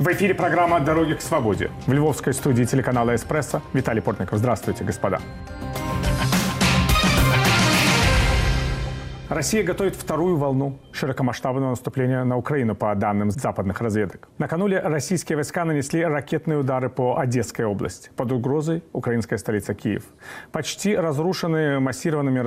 В эфире программа «Дороги к свободе». В львовской студии телеканала «Эспрессо» Виталий Портников. Здравствуйте, господа. Россия готовит вторую волну широкомасштабного наступления на Украину, по данным западных разведок. Накануне российские войска нанесли ракетные удары по Одесской области. Под угрозой украинская столица Киев. Почти разрушены массированными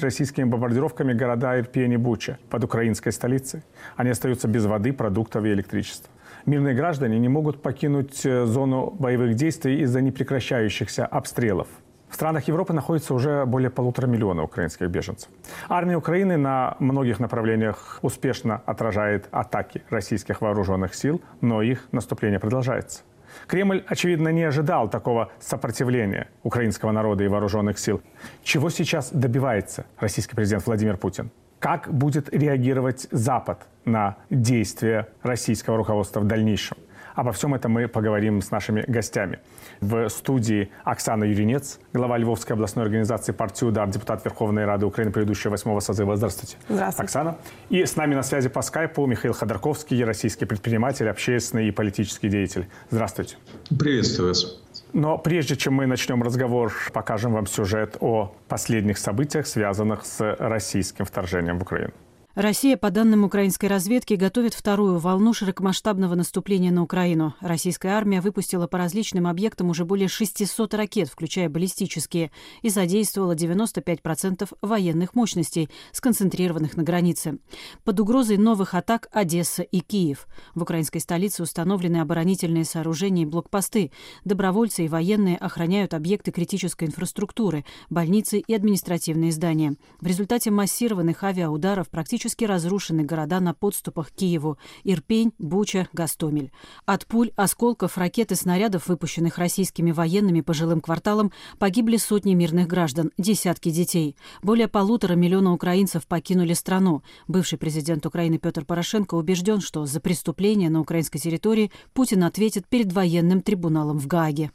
российскими бомбардировками города Ирпень и Буча под украинской столицей. Они остаются без воды, продуктов и электричества. Мирные граждане не могут покинуть э, зону боевых действий из-за непрекращающихся обстрелов. В странах Европы находится уже более полутора миллиона украинских беженцев. Армия Украины на многих направлениях успешно отражает атаки российских вооруженных сил, но их наступление продолжается. Кремль, очевидно, не ожидал такого сопротивления украинского народа и вооруженных сил. Чего сейчас добивается российский президент Владимир Путин? Как будет реагировать Запад на действия российского руководства в дальнейшем? Обо всем этом мы поговорим с нашими гостями. В студии Оксана Юринец, глава Львовской областной организации партии «Удар», депутат Верховной Рады Украины предыдущего восьмого созыва. Здравствуйте. Здравствуйте. Оксана. И с нами на связи по скайпу Михаил Ходорковский, российский предприниматель, общественный и политический деятель. Здравствуйте. Приветствую вас. Но прежде чем мы начнем разговор, покажем вам сюжет о последних событиях, связанных с российским вторжением в Украину. Россия, по данным украинской разведки, готовит вторую волну широкомасштабного наступления на Украину. Российская армия выпустила по различным объектам уже более 600 ракет, включая баллистические, и задействовала 95% военных мощностей, сконцентрированных на границе. Под угрозой новых атак Одесса и Киев. В украинской столице установлены оборонительные сооружения и блокпосты. Добровольцы и военные охраняют объекты критической инфраструктуры, больницы и административные здания. В результате массированных авиаударов практически практически разрушены города на подступах к Киеву – Ирпень, Буча, Гастомель. От пуль, осколков, ракет и снарядов, выпущенных российскими военными по жилым кварталам, погибли сотни мирных граждан, десятки детей. Более полутора миллиона украинцев покинули страну. Бывший президент Украины Петр Порошенко убежден, что за преступления на украинской территории Путин ответит перед военным трибуналом в Гааге.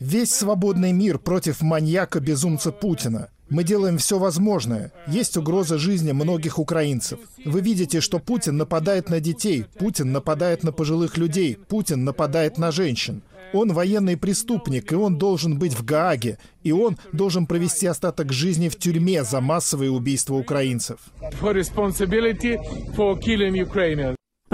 Весь свободный мир против маньяка-безумца Путина. Мы делаем все возможное. Есть угроза жизни многих украинцев. Вы видите, что Путин нападает на детей, Путин нападает на пожилых людей, Путин нападает на женщин. Он военный преступник, и он должен быть в Гааге, и он должен провести остаток жизни в тюрьме за массовые убийства украинцев.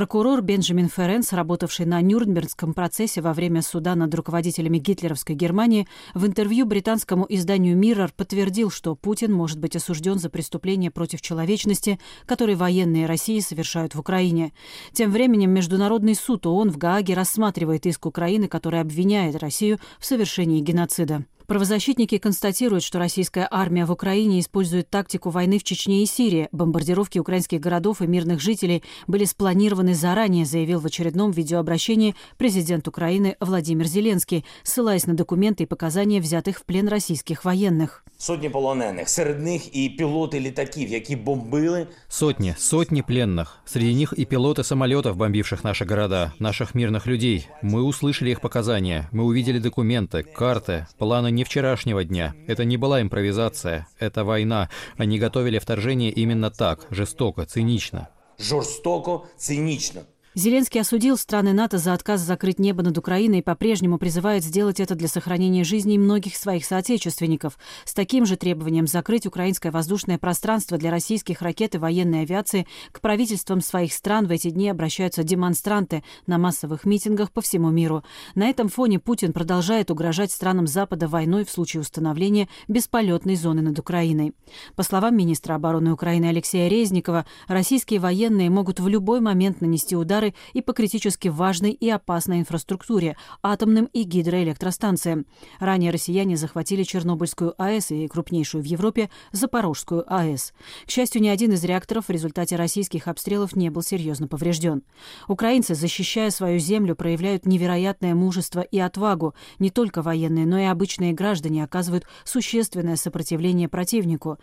Прокурор Бенджамин Ференс, работавший на Нюрнбергском процессе во время суда над руководителями гитлеровской Германии, в интервью британскому изданию «Миррор» подтвердил, что Путин может быть осужден за преступления против человечности, которые военные России совершают в Украине. Тем временем Международный суд ООН в Гааге рассматривает иск Украины, который обвиняет Россию в совершении геноцида. Правозащитники констатируют, что российская армия в Украине использует тактику войны в Чечне и Сирии. Бомбардировки украинских городов и мирных жителей были спланированы заранее, заявил в очередном видеообращении президент Украины Владимир Зеленский, ссылаясь на документы и показания взятых в плен российских военных. Сотні полонених, серед них і пілоти літаків, які бомбили. Сотни, сотни пленных. Среди них и пилоты самолетов, бомбивших наши города, наших мирных людей. Мы услышали их показания, мы увидели документы, карты, планы не вчерашнего дня. Это не была импровизация, это война. Они готовили вторжение именно так, жестоко, цинично. Жорстоко, цинично. Зеленский осудил страны НАТО за отказ закрыть небо над Украиной и по-прежнему призывает сделать это для сохранения жизни многих своих соотечественников. С таким же требованием закрыть украинское воздушное пространство для российских ракет и военной авиации к правительствам своих стран в эти дни обращаются демонстранты на массовых митингах по всему миру. На этом фоне Путин продолжает угрожать странам Запада войной в случае установления бесполетной зоны над Украиной. По словам министра обороны Украины Алексея Резникова, российские военные могут в любой момент нанести удар удары и по критически важной и опасной инфраструктуре – атомным и гидроэлектростанциям. Ранее россияне захватили Чернобыльскую АЭС и крупнейшую в Европе – Запорожскую АЭС. К счастью, ни один из реакторов в результате российских обстрелов не был серьезно поврежден. Украинцы, защищая свою землю, проявляют невероятное мужество и отвагу. Не только военные, но и обычные граждане оказывают существенное сопротивление противнику.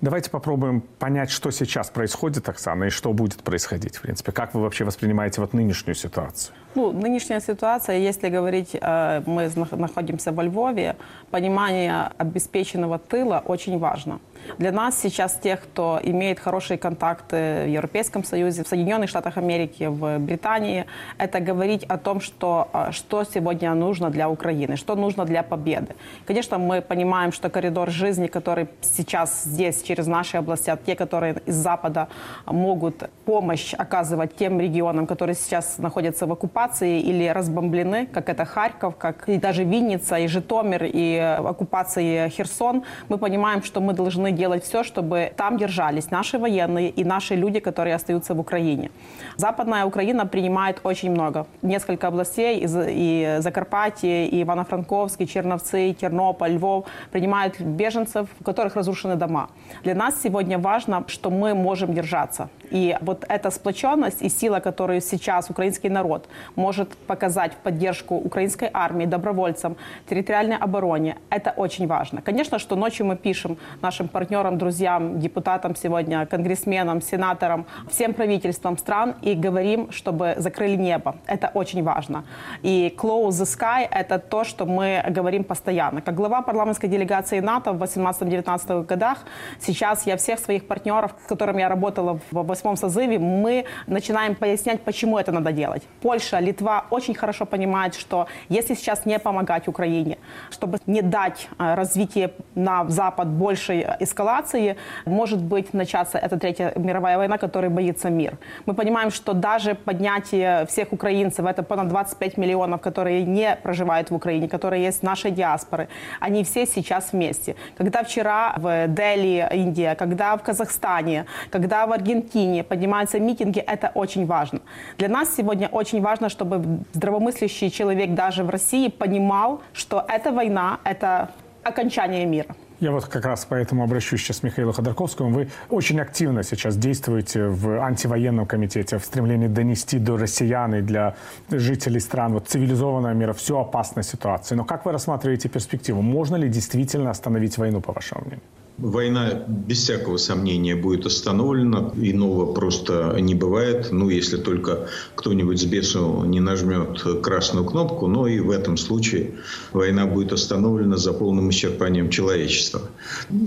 Давайте попробуем понять, что сейчас происходит, Оксана, и что будет происходить, в принципе. Как вы вообще воспринимаете вот нынешнюю ситуацию? Ну, нынешняя ситуация, если говорить, мы находимся во Львове, понимание обеспеченного тыла очень важно. Для нас сейчас тех, кто имеет хорошие контакты в Европейском Союзе, в Соединенных Штатах Америки, в Британии, это говорить о том, что, э, что сегодня нужно для Украины, что нужно для победы. Конечно, мы понимаем, что коридор жизни, который сейчас здесь, через наши области, те, которые из Запада могут помощь оказывать тем регионам, которые сейчас находятся в оккупации или разбомблены, как это Харьков, как и даже Винница, и Житомир, и оккупации Херсон, мы понимаем, что мы должны делать все, чтобы там держались наши военные и наши люди, которые остаются в Украине. Западная Украина принимает очень много. Несколько областей, и Закарпатье, и Ивано-Франковск, и Черновцы, и Тернополь, Львов принимают беженцев, у которых разрушены дома. Для нас сегодня важно, что мы можем держаться. И вот эта сплоченность и сила, которую сейчас украинский народ может показать в поддержку украинской армии, добровольцам, территориальной обороне, это очень важно. Конечно, что ночью мы пишем нашим партнерам, друзьям, депутатам сегодня, конгрессменам, сенаторам, всем правительствам стран и говорим, чтобы закрыли небо. Это очень важно. И close the sky – это то, что мы говорим постоянно. Как глава парламентской делегации НАТО в 18-19 годах, сейчас я всех своих партнеров, с которыми я работала в восьмом созыве, мы начинаем пояснять, почему это надо делать. Польша, Литва очень хорошо понимают, что если сейчас не помогать Украине, чтобы не дать э, развитие на Запад большей эскалации, может быть начаться эта Третья мировая война, которой боится мир. Мы понимаем, что даже поднятие всех украинцев, это понад 25 миллионов, которые не проживают в Украине, которые есть в нашей диаспоры, они все сейчас вместе. Когда вчера в Дели, Индия, когда в Казахстане, когда в Аргентине поднимаются митинги, это очень важно. Для нас сегодня очень важно, чтобы здравомыслящий человек даже в России понимал, что эта война – это окончание мира. Я вот как раз поэтому обращусь сейчас к Михаилу Ходорковскому. Вы очень активно сейчас действуете в антивоенном комитете, в стремлении донести до россиян и для жителей стран вот, цивилизованного мира всю опасность ситуации. Но как вы рассматриваете перспективу? Можно ли действительно остановить войну, по вашему мнению? Война, без всякого сомнения, будет остановлена. Иного просто не бывает. Ну, если только кто-нибудь с бесу не нажмет красную кнопку. Но и в этом случае война будет остановлена за полным исчерпанием человечества.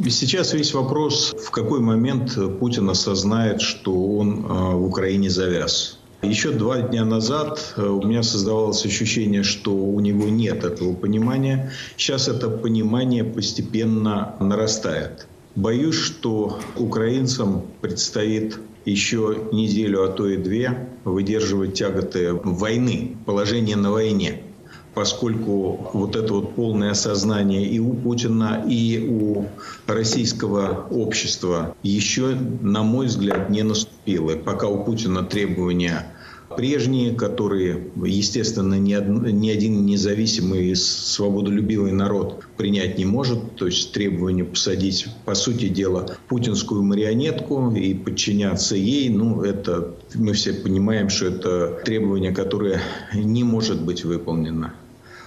Сейчас весь вопрос, в какой момент Путин осознает, что он а, в Украине завяз. Еще два дня назад э, у меня создавалось ощущение, что у него нет этого понимания. Сейчас это понимание постепенно нарастает. Боюсь, что украинцам предстоит еще неделю, а то и две выдерживать тяготы войны, положение на войне поскольку вот это вот полное осознание и у Путина, и у российского общества еще, на мой взгляд, не наступило. Пока у Путина требования прежние, которые, естественно, ни, ни один независимый свободолюбивый народ принять не может. То есть требование посадить, по сути дела, путинскую марионетку и подчиняться ей, ну, это мы все понимаем, что это требование, которое не может быть выполнено.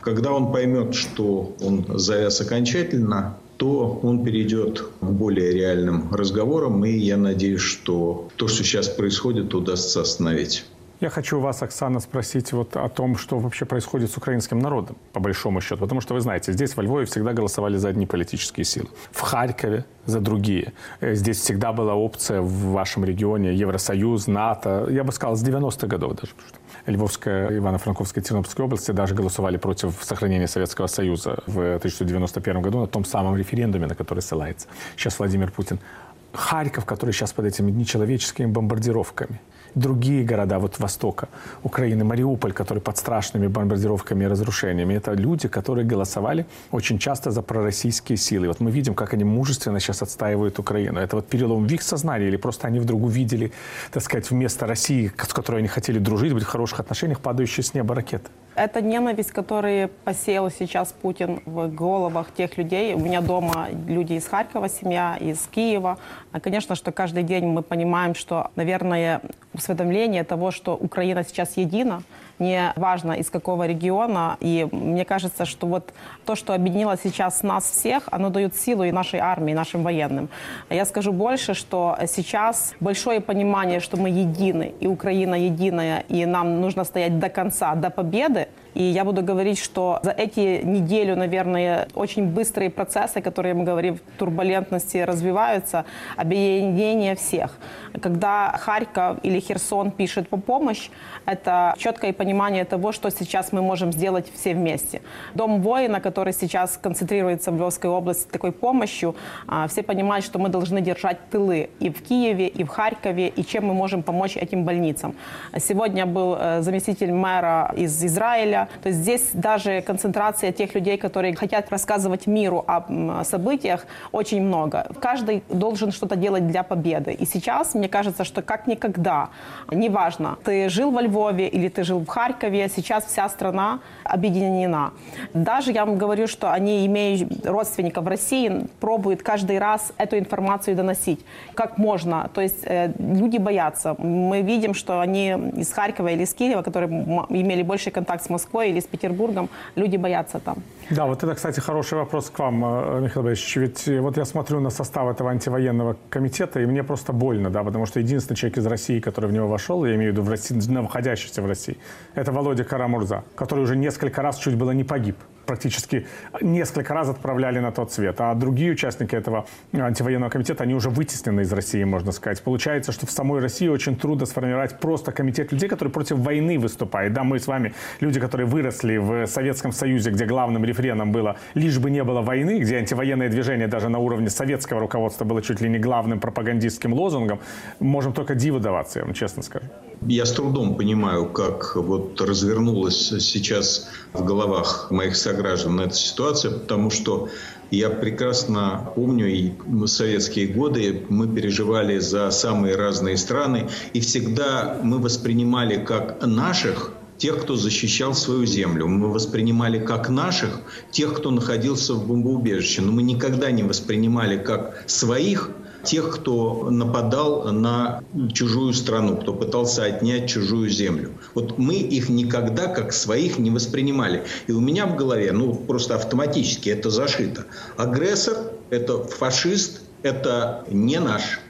Когда он поймет, что он завяз окончательно, то он перейдет к более реальным разговорам, и я надеюсь, что то, что сейчас происходит, удастся остановить. Я хочу вас, Оксана, спросить вот о том, что вообще происходит с украинским народом, по большому счету. Потому что, вы знаете, здесь, во Львове, всегда голосовали за одни политические силы. В Харькове за другие. Э, здесь всегда была опция в вашем регионе Евросоюз, НАТО. Я бы сказал, с 90-х годов даже. Львовская, Ивано-Франковская, Тернопольская области даже голосовали против сохранения Советского Союза в 1991 году на том самом референдуме, на который ссылается сейчас Владимир Путин. Харьков, который сейчас под этими нечеловеческими бомбардировками – другие города вот Востока Украины, Мариуполь, который под страшными бомбардировками и разрушениями. Это люди, которые голосовали очень часто за пророссийские силы. Вот мы видим, как они мужественно сейчас отстаивают Украину. Это вот перелом в их сознании или просто они вдруг увидели, так сказать, вместо России, с которой они хотели дружить, быть в хороших отношениях, падающие с неба ракеты? Это ненависть, которую посеял сейчас Путин в головах тех людей. У меня дома люди из Харькова, семья из Киева. Конечно, что каждый день мы понимаем, что, наверное, усведомление того, что Украина сейчас едина, не важно из какого региона. И мне кажется, что вот то, что объединило сейчас нас всех, оно дает силу и нашей армии, и нашим военным. Я скажу больше, что сейчас большое понимание, что мы едины, и Украина единая, и нам нужно стоять до конца, до победы, И я буду говорить, что за эти неделю, наверное, очень быстрые процессы, которые мы говорим, турбулентности развиваются, объединение всех. Когда Харьков или Херсон пишет по помощь, это четкое понимание того, что сейчас мы можем сделать все вместе. Дом воина, который сейчас концентрируется в Львовской области такой помощью, а, все понимают, что мы должны держать тылы и в Киеве, и в Харькове, и чем мы можем помочь этим больницам. Сегодня был э, заместитель мэра из Израиля. То есть здесь даже концентрация тех людей, которые хотят рассказывать миру о событиях, очень много. Каждый должен что-то делать для победы. И сейчас, мне кажется, что как никогда, неважно, ты жил во Львове или ты жил в Харькове, сейчас вся страна объединена. Даже я вам говорю, что они, имея родственников в России, пробуют каждый раз эту информацию доносить. Как можно. То есть э, люди боятся. Мы видим, что они из Харькова или из Киева, которые имели больший контакт с Москвой или с Петербургом, люди боятся там. Да, вот это, кстати, хороший вопрос к вам, э, Михаил Борисович. Ведь э, вот я смотрю на состав этого антивоенного комитета, и мне просто больно, да, потому что единственный человек из России, который в него вошел, я имею в виду в России, находящийся в России, это Володя Карамурза, который уже несколько раз чуть было не погиб практически несколько раз отправляли на тот свет. А другие участники этого антивоенного комитета, они уже вытеснены из России, можно сказать. Получается, что в самой России очень трудно сформировать просто комитет людей, которые против войны выступают. Да, мы с вами люди, которые выросли в Советском Союзе, где главным рефреном было «лишь бы не было войны», где антивоенное движение даже на уровне советского руководства было чуть ли не главным пропагандистским лозунгом, можем только диву даваться, я вам честно скажу. Я с трудом понимаю, как вот развернулась сейчас в головах моих сограждан эта ситуация, потому что я прекрасно помню и советские годы, мы переживали за самые разные страны, и всегда мы воспринимали как наших тех, кто защищал свою землю. Мы воспринимали как наших тех, кто находился в бомбоубежище. Но мы никогда не воспринимали как своих тех, кто нападал на чужую страну, кто пытался отнять чужую землю. Вот мы их никогда как своих не воспринимали. И у меня в голове, ну, просто автоматически это зашито. Агрессор – это фашист, это не наш.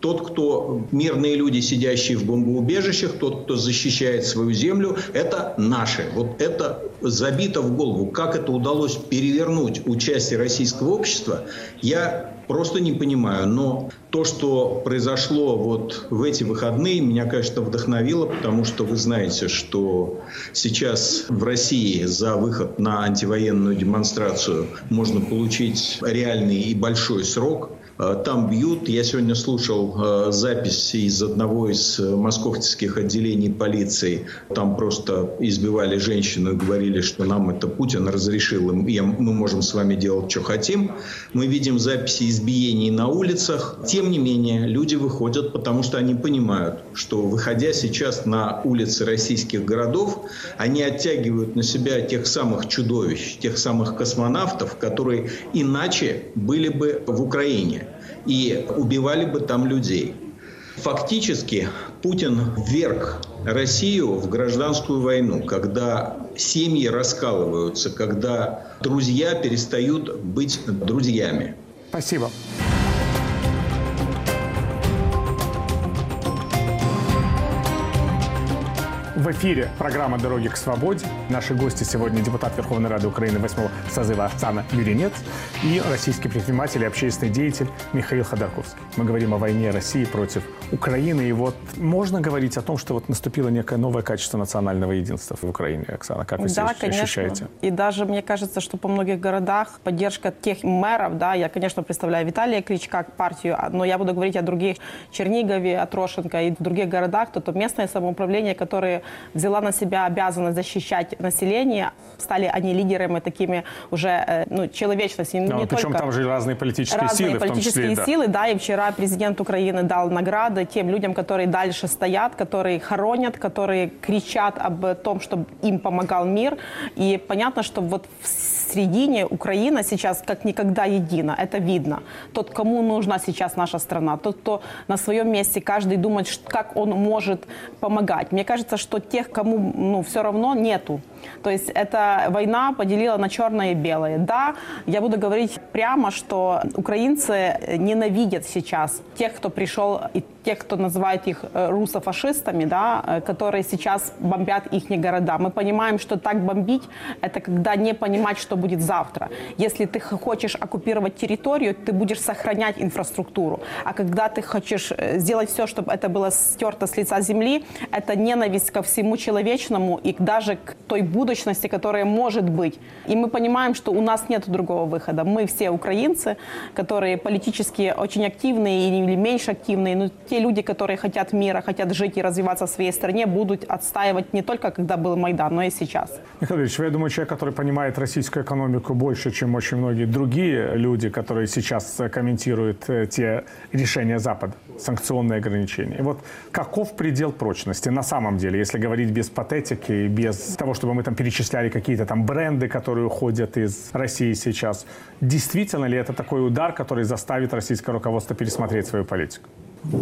Тот, кто мирные люди, сидящие в бомбоубежищах, тот, кто защищает свою землю, это наши. Вот это забито в голову. Как это удалось перевернуть участие российского общества, я просто не понимаю. Но то, что произошло вот в эти выходные, меня, конечно, вдохновило, потому что вы знаете, что сейчас в России за выход на антивоенную демонстрацию можно получить реальный и большой срок. Там бьют. Я сегодня слушал э, запись из одного из московских отделений полиции. Там просто избивали женщину и говорили, что нам это Путин разрешил, и мы можем с вами делать, что хотим. Мы видим записи избиений на улицах. Тем не менее, люди выходят, потому что они понимают, что выходя сейчас на улицы российских городов, они оттягивают на себя тех самых чудовищ, тех самых космонавтов, которые иначе были бы в Украине и убивали бы там людей. Фактически Путин вверг Россию в гражданскую войну, когда семьи раскалываются, когда друзья перестают быть друзьями. Спасибо. В эфире программа «Дороги к свободе». Наши гости сегодня депутат Верховной Рады Украины 8 созыва Оксана Юринец и российский предприниматель и общественный деятель Михаил Ходорковский. Мы говорим о войне России против Украины. И вот можно говорить о том, что вот наступило некое новое качество национального единства в Украине. Оксана, как вы да, себя конечно. ощущаете? И даже мне кажется, что по многих городах поддержка тех мэров, да, я, конечно, представляю Виталия Кличка как партию, но я буду говорить о других Чернигове, о Трошенко и других городах, то, то местное самоуправление, которое взяла на себя обязанность защищать население, стали они лидерами такими уже э, ну, человечности. Ну, не причем только там же разные политические разные силы, политические в том числе. да. силы, да, и вчера президент Украины дал награды тем людям, которые дальше стоят, которые хоронят, которые кричат об том, чтобы им помогал мир. И понятно, что вот в середине Украина сейчас как никогда едина, это видно. Тот, кому нужна сейчас наша страна, тот, кто на своем месте, каждый думает, как он может помогать. Мне кажется, что тех, кому ну, все равно, нету. То есть эта война поделила на черное и белое. Да, я буду говорить прямо, что украинцы ненавидят сейчас тех, кто пришел, и тех, кто называет их э, русофашистами, да, э, которые сейчас бомбят их города. Мы понимаем, что так бомбить – это когда не понимать, что будет завтра. Если ты хочешь оккупировать территорию, ты будешь сохранять инфраструктуру. А когда ты хочешь э, сделать все, чтобы это было стерто с лица земли, это ненависть ко всему человечному и даже к той будущности, которая может быть. И мы понимаем, что у нас нет другого выхода. Мы все украинцы, которые политически очень активные или меньше активные, но те люди, которые хотят мира, хотят жить и развиваться в своей стране, будут отстаивать не только когда был Майдан, но и сейчас. Михаил Ильич, я думаю, человек, который понимает российскую экономику больше, чем очень многие другие люди, которые сейчас комментируют э, те решения Запада, санкционные ограничения. И вот каков предел прочности на самом деле, если говорить без патетики, без того, чтобы мы там перечисляли какие-то там бренды, которые уходят из России сейчас. Действительно ли это такой удар, который заставит российское руководство пересмотреть свою политику?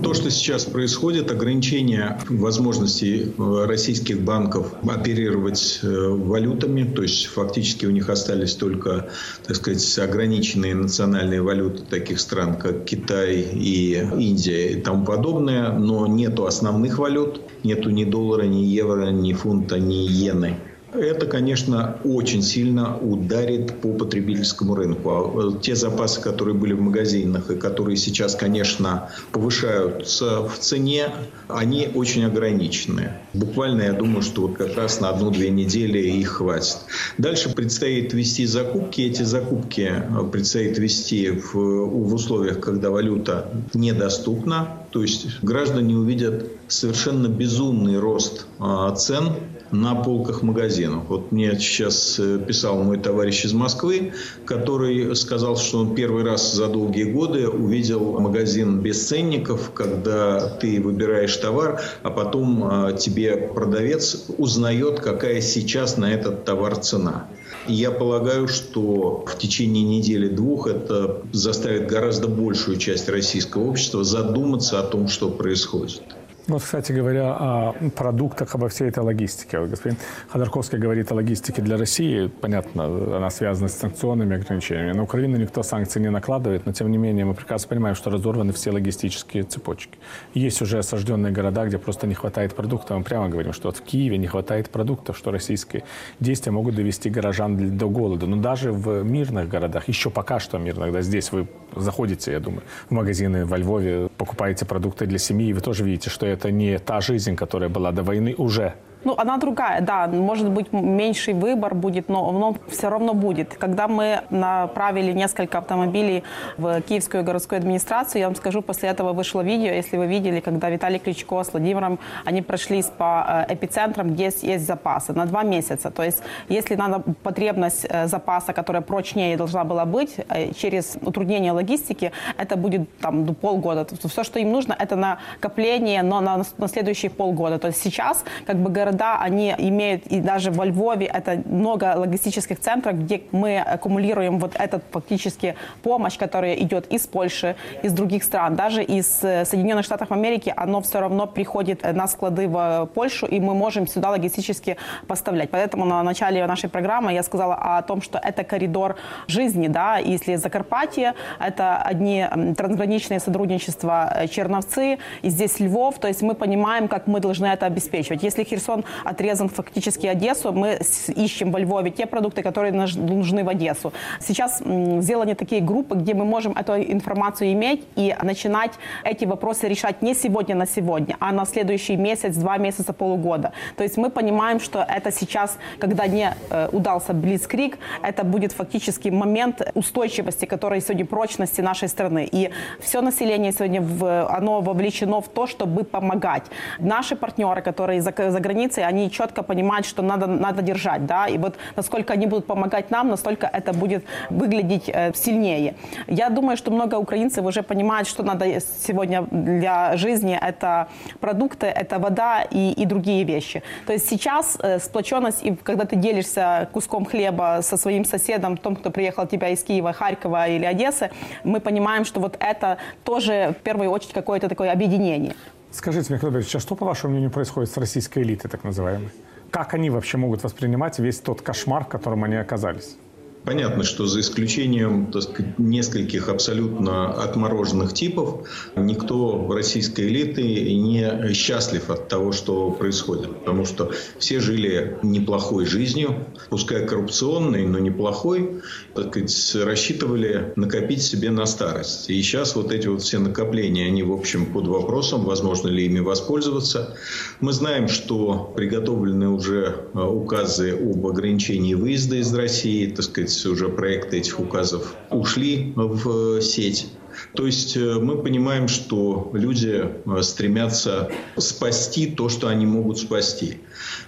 То, что сейчас происходит, ограничение возможностей э, российских банков оперировать э, валютами, то есть фактически у них остались только, так сказать, ограниченные национальные валюты таких стран, как Китай и Индия и тому подобное, но нету основных валют, нету ни доллара, ни евро, ни фунта, ни иены. Это, конечно, очень сильно ударит по потребительскому рынку. А, э, те запасы, которые были в магазинах и которые сейчас, конечно, повышаются в цене, они очень ограничены. Буквально, я думаю, что вот как раз на одну-две недели их хватит. Дальше предстоит вести закупки. Эти закупки э, предстоит вести в, в условиях, когда валюта недоступна. То есть граждане увидят совершенно безумный рост а, цен на полках магазинов. Вот мне сейчас э, писал мой товарищ из Москвы, который сказал, что он первый раз за долгие годы увидел магазин без ценников, когда ты выбираешь товар, а потом а, тебе продавец узнает, какая сейчас на этот товар цена. Я полагаю, что в течение недели-двух это заставит гораздо большую часть российского общества задуматься о том, что происходит. Вот, кстати говоря, о продуктах, обо всей этой логистике. Вот господин Ходорковский говорит о логистике для России. Понятно, она связана с санкционными ограничениями. На Украину никто санкций не накладывает, но тем не менее мы прекрасно понимаем, что разорваны все логистические цепочки. Есть уже осажденные города, где просто не хватает продуктов. Мы прямо говорим, что вот в Киеве не хватает продуктов, что российские действия могут довести горожан до голода. Но даже в мирных городах, еще пока что мирных, да, здесь вы заходите, я думаю, в магазины во Львове, покупаете продукты для семьи, и вы тоже видите, что это не та жизнь, которая была до войны уже ну, она другая, да. Может быть, меньший выбор будет, но он все равно будет. Когда мы направили несколько автомобилей в Киевскую городскую администрацию, я вам скажу, после этого вышло видео, если вы видели, когда Виталий Кличко с Владимиром, они прошлись по э, эпицентрам, где есть запасы на два месяца. То есть, если надо потребность э, запаса, которая прочнее должна была быть, э, через утруднение логистики, это будет там полгода. Все, что им нужно, это накопление, но на, на следующие полгода. То есть сейчас как бы город города, они имеют, и даже во Львове, это много логистических центров, где мы аккумулируем вот этот фактически помощь, которая идет из Польши, из других стран, даже из э, Соединенных Штатов Америки, оно все равно приходит на склады в Польшу, и мы можем сюда логистически поставлять. Поэтому на начале нашей программы я сказала о том, что это коридор жизни, да, если Закарпатье, это одни трансграничные сотрудничества э, Черновцы, и здесь Львов, то есть мы понимаем, как мы должны это обеспечивать. Если Херсон он отрезан фактически Одессу. Мы ищем во Львове те продукты, которые нужны в Одессу. Сейчас сделаны такие группы, где мы можем эту информацию иметь и начинать эти вопросы решать не сегодня на сегодня, а на следующий месяц, два месяца, полугода. То есть мы понимаем, что это сейчас, когда не э, удался Блицкрик, это будет фактически момент устойчивости, который сегодня прочности нашей страны. И все население сегодня, в, оно вовлечено в то, чтобы помогать. Наши партнеры, которые за, за границей, границей, они четко понимают, что надо, надо держать, да, и вот насколько они будут помогать нам, настолько это будет выглядеть э, сильнее. Я думаю, что много украинцев уже понимают, что надо сегодня для жизни, это продукты, это вода и, и другие вещи. То есть сейчас э, сплоченность, и когда ты делишься куском хлеба со своим соседом, том, кто приехал тебя из Киева, Харькова или Одессы, мы понимаем, что вот это тоже в первую очередь какое-то такое объединение. Скажите, Михаил Борисович, а что, по вашему мнению, происходит с российской элитой, так называемой? Как они вообще могут воспринимать весь тот кошмар, в котором они оказались? Понятно, что за исключением так сказать, нескольких абсолютно отмороженных типов, никто российской элиты не счастлив от того, что происходит. Потому что все жили неплохой жизнью, пускай коррупционной, но неплохой. Так сказать, рассчитывали накопить себе на старость. И сейчас вот эти вот все накопления, они, в общем, под вопросом, возможно ли ими воспользоваться. Мы знаем, что приготовлены уже э, указы об ограничении выезда из России, так сказать, сказать, уже проекты этих указов ушли в сеть. То есть э, мы понимаем, что люди э, стремятся спасти то, что они могут спасти.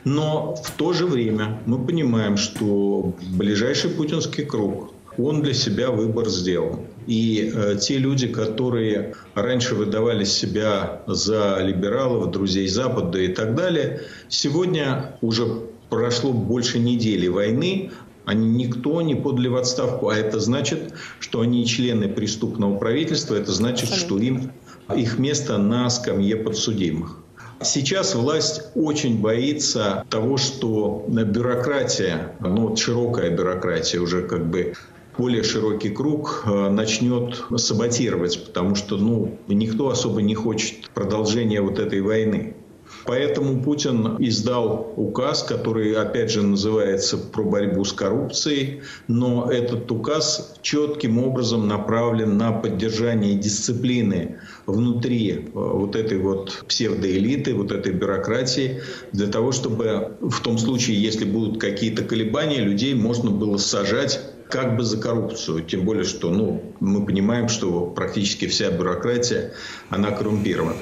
Но в то же время мы понимаем, что ближайший путинский круг, он для себя выбор сделал. И э, те люди, которые раньше выдавали себя за либералов, друзей Запада и так далее, сегодня уже прошло больше недели войны, они никто не подали в отставку, а это значит, что они члены преступного правительства, это значит, что им их место на скамье подсудимых. Сейчас власть очень боится того, что бюрократия, ну, широкая бюрократия, уже как бы более широкий круг э, начнет саботировать, потому что ну, никто особо не хочет продолжения вот этой войны. Поэтому Путин издал указ, который, опять же, называется «Про борьбу с коррупцией», но этот указ четким образом направлен на поддержание дисциплины внутри э, вот этой вот псевдоэлиты, вот этой бюрократии, для того, чтобы в том случае, если будут какие-то колебания, людей можно было сажать как бы за коррупцию. Тем более, что ну, мы понимаем, что практически вся бюрократия, она коррумпирована.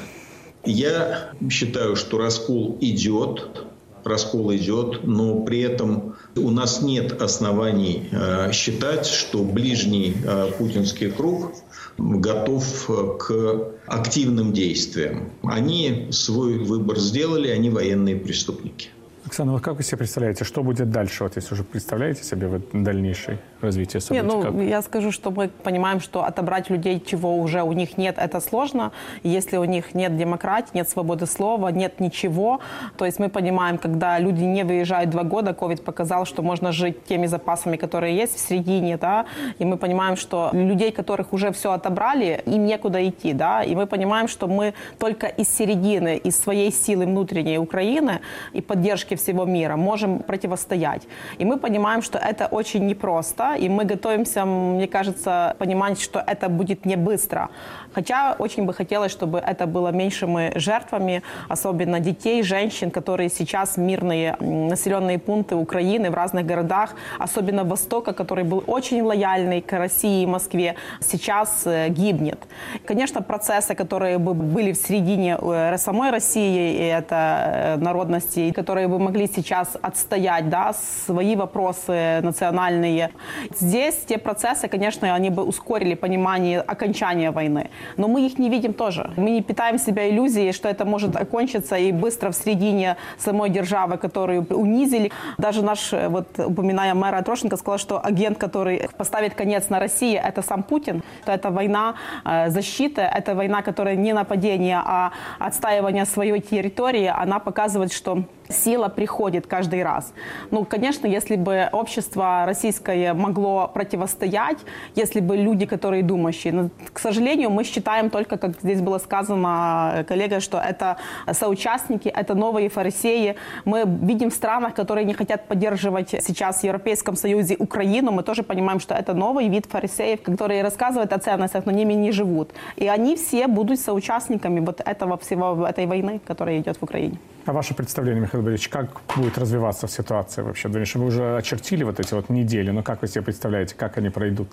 Я считаю, что раскол идет, раскол идет, но при этом у нас нет оснований э, считать, что ближний э, путинский круг готов э, к активным действиям. Они свой выбор сделали, они военные преступники. Оксана, вы как вы себе представляете, что будет дальше? Вот если уже представляете себе вот дальнейшее развитие событий? Не, ну, как? я скажу, что мы понимаем, что отобрать людей, чего уже у них нет, это сложно. Если у них нет демократии, нет свободы слова, нет ничего, то есть мы понимаем, когда люди не выезжают два года, COVID показал, что можно жить теми запасами, которые есть в середине, да, и мы понимаем, что людей, которых уже все отобрали, им некуда идти, да, и мы понимаем, что мы только из середины, из своей силы внутренней Украины и поддержки всего мира можем противостоять. И мы понимаем, что это очень непросто, и мы готовимся, мне кажется, понимать, что это будет не быстро. Хотя очень бы хотелось, чтобы это было меньшими жертвами, особенно детей, женщин, которые сейчас мирные населенные пункты Украины в разных городах, особенно Востока, который был очень лояльный к России и Москве, сейчас э, гибнет. Конечно, процессы, которые бы были в середине э, самой России, и это э, народности, которые бы могли сейчас отстоять да, свои вопросы национальные. Здесь те процессы, конечно, они бы ускорили понимание окончания войны. Но мы их не видим тоже. Мы не питаем себя иллюзией, что это может окончиться и быстро в середине самой державы, которую унизили. Даже наш, вот упоминая мэра Трошенко, сказал, что агент, который поставит конец на России, это сам Путин. Это война э, защиты, это война, которая не нападение, а отстаивание своей территории. Она показывает, что сила приходит каждый раз. Ну, конечно, если бы общество российское могло противостоять, если бы люди, которые думающие, но, к сожалению, мы считаем только, как здесь было сказано коллега, что это соучастники, это новые фарисеи. Мы видим в странах, которые не хотят поддерживать сейчас в Европейском Союзе Украину, мы тоже понимаем, что это новый вид фарисеев, которые рассказывают о ценностях, но ними не живут. И они все будут соучастниками вот этого всего, этой войны, которая идет в Украине. А ваше представление, Михаил Борисович, как будет развиваться ситуация вообще? Вы уже очертили вот эти вот недели, но как вы себе представляете, как они пройдут?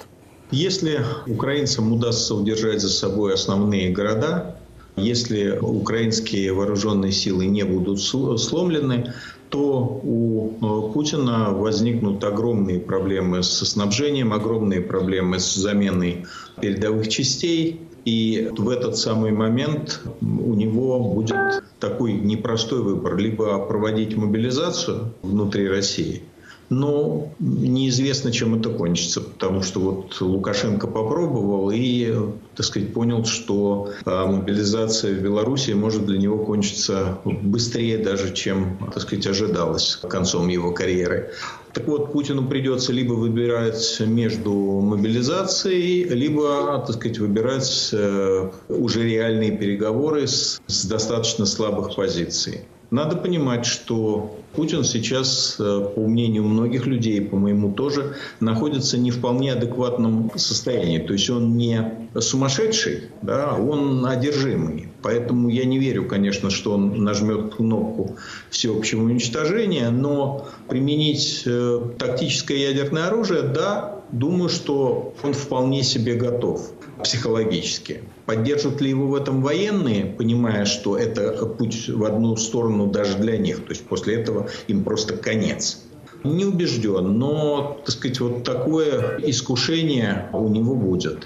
Если украинцам удастся удержать за собой основные города, если украинские вооруженные силы не будут сломлены, то у э, Путина возникнут огромные проблемы со снабжением, огромные проблемы с заменой передовых частей. И в этот самый момент у него будет такой непростой выбор. Либо проводить мобилизацию внутри России, но неизвестно, чем это кончится, потому что вот Лукашенко попробовал и, так сказать, понял, что а, мобилизация в Беларуси может для него кончиться быстрее даже, чем, так сказать, ожидалось концом его карьеры. Так вот, Путину придется либо выбирать между мобилизацией, либо, так сказать, выбирать э, уже реальные переговоры с, с достаточно слабых позиций. Надо понимать, что Путин сейчас, э, по мнению многих людей, по моему тоже, находится не в вполне адекватном состоянии. То есть он не сумасшедший, да, он одержимый. Поэтому я не верю, конечно, что он нажмет кнопку всеобщего уничтожения, но применить э, тактическое ядерное оружие, да, думаю, что он вполне себе готов психологически. Поддержат ли его в этом военные, понимая, что это путь в одну сторону даже для них? То есть после этого им просто конец. Не убежден, но, так сказать, вот такое искушение у него будет.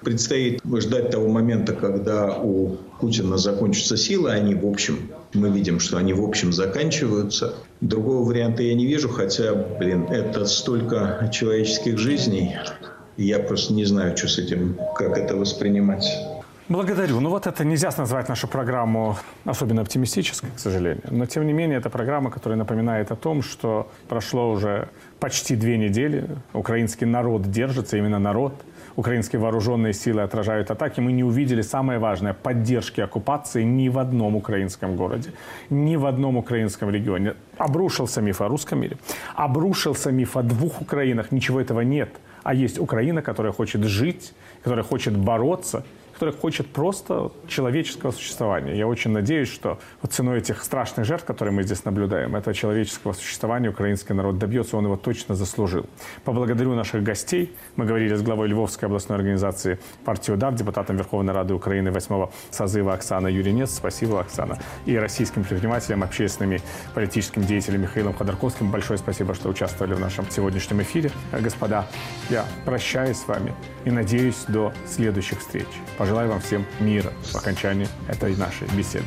Предстоит ждать того момента, когда у Путина закончатся силы. Они, в общем, мы видим, что они, в общем, заканчиваются. Другого варианта я не вижу, хотя, блин, это столько человеческих жизней. Я просто не знаю, что с этим, как это воспринимать. Благодарю. Ну вот это нельзя назвать нашу программу особенно оптимистической, к сожалению. Но тем не менее, это программа, которая напоминает о том, что прошло уже почти две недели. Украинский народ держится, именно народ. Украинские вооруженные силы отражают атаки. Мы не увидели, самое важное, поддержки оккупации ни в одном украинском городе, ни в одном украинском регионе. Обрушился миф о русском мире, обрушился миф о двух Украинах. Ничего этого нет. А есть Украина, которая хочет жить, которая хочет бороться – который хочет просто человеческого существования. Я очень надеюсь, что ценой этих страшных жертв, которые мы здесь наблюдаем, этого человеческого существования украинский народ добьется, он его точно заслужил. Поблагодарю наших гостей. Мы говорили с главой Львовской областной организации партии «Удар», депутатом Верховной Рады Украины 8 созыва Оксана Юринец. Спасибо, Оксана. И российским предпринимателям, общественным и политическим деятелям Михаилом Ходорковским. Большое спасибо, что участвовали в нашем сегодняшнем эфире. Господа, я прощаюсь с вами и надеюсь до следующих встреч. Пожалуйста, Желаю вам всем мира в окончании этой нашей беседы.